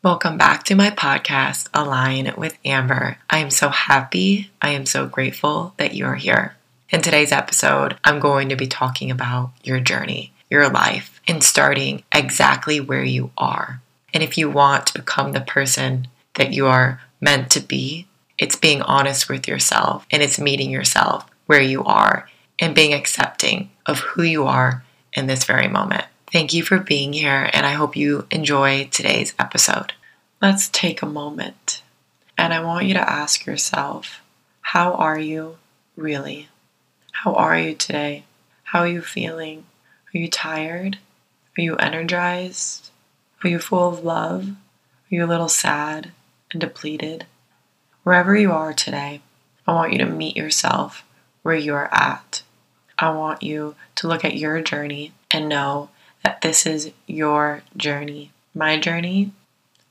Welcome back to my podcast, Align with Amber. I am so happy, I am so grateful that you are here. In today's episode, I'm going to be talking about your journey, your life, and starting exactly where you are. And if you want to become the person that you are meant to be, it's being honest with yourself and it's meeting yourself where you are and being accepting of who you are in this very moment. Thank you for being here, and I hope you enjoy today's episode. Let's take a moment, and I want you to ask yourself how are you really? How are you today? How are you feeling? Are you tired? Are you energized? Are you full of love? Are you a little sad and depleted? Wherever you are today, I want you to meet yourself where you are at. I want you to look at your journey and know that this is your journey. My journey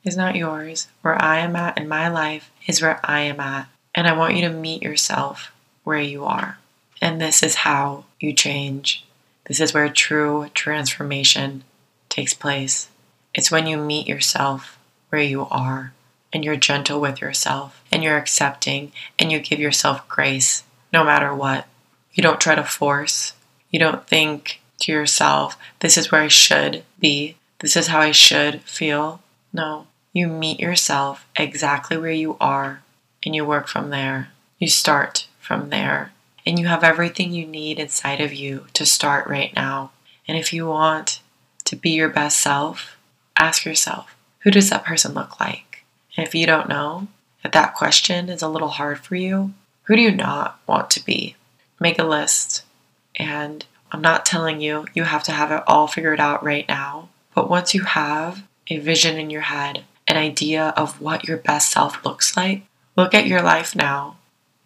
is not yours. Where I am at in my life is where I am at. And I want you to meet yourself where you are. And this is how you change. This is where true transformation takes place. It's when you meet yourself where you are and you're gentle with yourself and you're accepting and you give yourself grace no matter what. You don't try to force. You don't think to yourself, this is where I should be. This is how I should feel. No. You meet yourself exactly where you are and you work from there. You start from there. And you have everything you need inside of you to start right now. And if you want to be your best self, ask yourself, who does that person look like? And if you don't know, if that question is a little hard for you, who do you not want to be? Make a list and I'm not telling you you have to have it all figured out right now, but once you have a vision in your head, an idea of what your best self looks like, look at your life now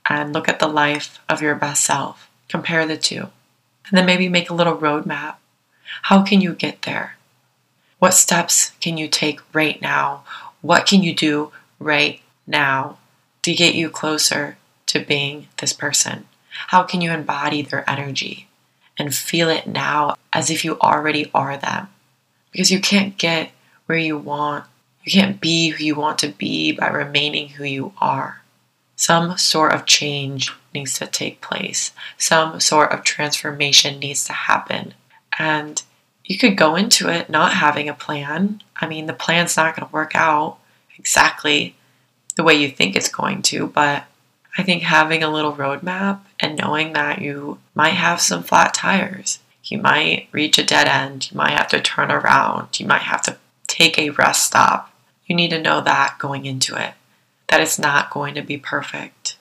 and look at the life of your best self. Compare the two. And then maybe make a little roadmap. How can you get there? What steps can you take right now? What can you do right now to get you closer to being this person? How can you embody their energy? And feel it now as if you already are them. Because you can't get where you want, you can't be who you want to be by remaining who you are. Some sort of change needs to take place, some sort of transformation needs to happen. And you could go into it not having a plan. I mean, the plan's not going to work out exactly the way you think it's going to, but I think having a little roadmap and knowing that you might have some flat tires, you might reach a dead end, you might have to turn around, you might have to take a rest stop. You need to know that going into it, that it's not going to be perfect.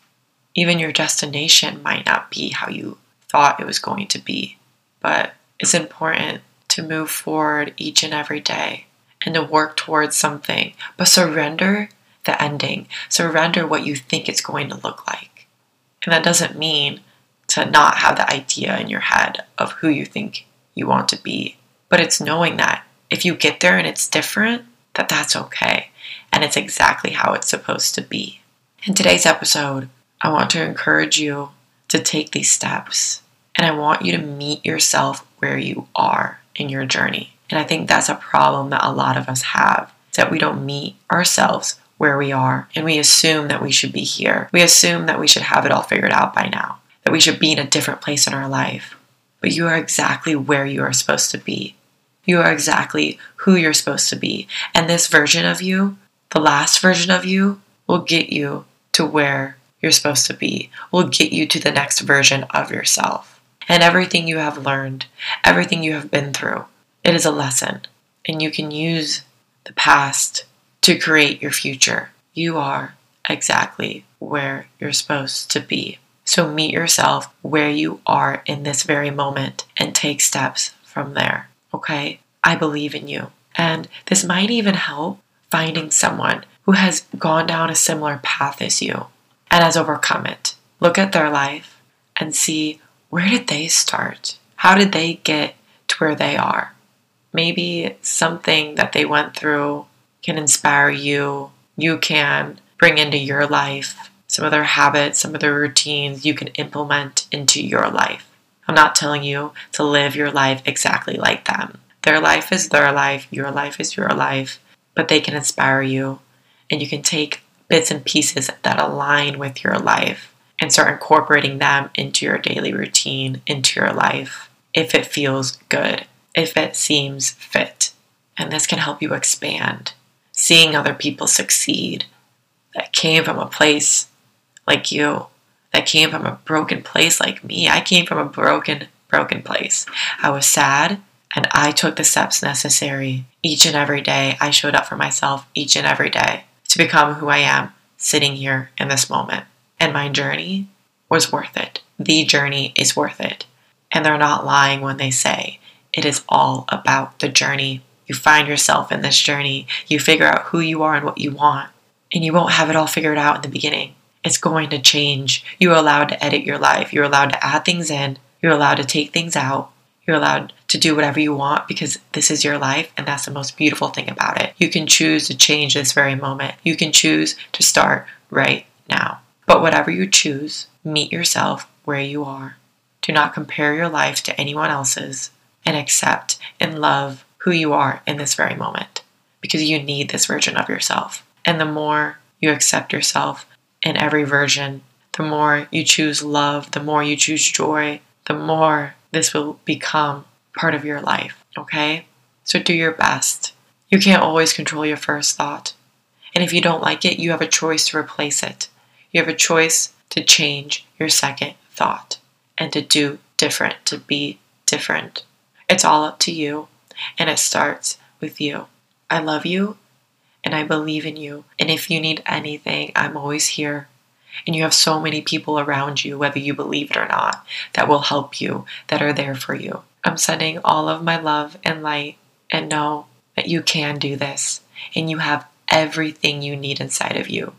Even your destination might not be how you thought it was going to be, but it's important to move forward each and every day and to work towards something, but surrender the ending. Surrender what you think it's going to look like. And that doesn't mean to not have the idea in your head of who you think you want to be, but it's knowing that if you get there and it's different, that that's okay and it's exactly how it's supposed to be. In today's episode, I want to encourage you to take these steps and I want you to meet yourself where you are in your journey. And I think that's a problem that a lot of us have, that we don't meet ourselves where we are and we assume that we should be here. We assume that we should have it all figured out by now, that we should be in a different place in our life. But you are exactly where you are supposed to be. You are exactly who you're supposed to be. And this version of you, the last version of you, will get you to where you're supposed to be, will get you to the next version of yourself. And everything you have learned, everything you have been through, it is a lesson. And you can use the past to create your future. You are exactly where you're supposed to be. So meet yourself where you are in this very moment and take steps from there. Okay? I believe in you. And this might even help finding someone who has gone down a similar path as you and has overcome it. Look at their life and see where did they start? How did they get to where they are? Maybe something that they went through can inspire you. You can bring into your life some of their habits, some of their routines you can implement into your life. I'm not telling you to live your life exactly like them. Their life is their life, your life is your life. but they can inspire you. And you can take bits and pieces that align with your life and start incorporating them into your daily routine, into your life, if it feels good, if it seems fit. And this can help you expand, seeing other people succeed that came from a place like you, that came from a broken place like me. I came from a broken, broken place. I was sad and I took the steps necessary each and every day. I showed up for myself each and every day to become who I am sitting here in this moment. And my journey was worth it. The journey is worth it. And they're not lying when they say it is all about the journey. You find yourself in this journey, you figure out who you are and what you want, and you won't have it all figured out in the beginning. It's going to change. You're allowed to edit your life, you're allowed to add things in, you're allowed to take things out. You're allowed to do whatever you want because this is your life, and that's the most beautiful thing about it. You can choose to change this very moment. You can choose to start right now. But whatever you choose, meet yourself where you are. Do not compare your life to anyone else's and accept and love who you are in this very moment because you need this version of yourself. And the more you accept yourself in every version, the more you choose love, the more you choose joy, the more this will become part of your life, okay? So do your best. You can't always control your first thought. And if you don't like it, you have a choice to replace it. You have a choice to change your second thought and to do different, to be different. It's all up to you, and it starts with you. I love you, and I believe in you. And if you need anything, I'm always here. And you have so many people around you, whether you believe it or not, that will help you, that are there for you. I'm sending all of my love and light, and know that you can do this, and you have everything you need inside of you.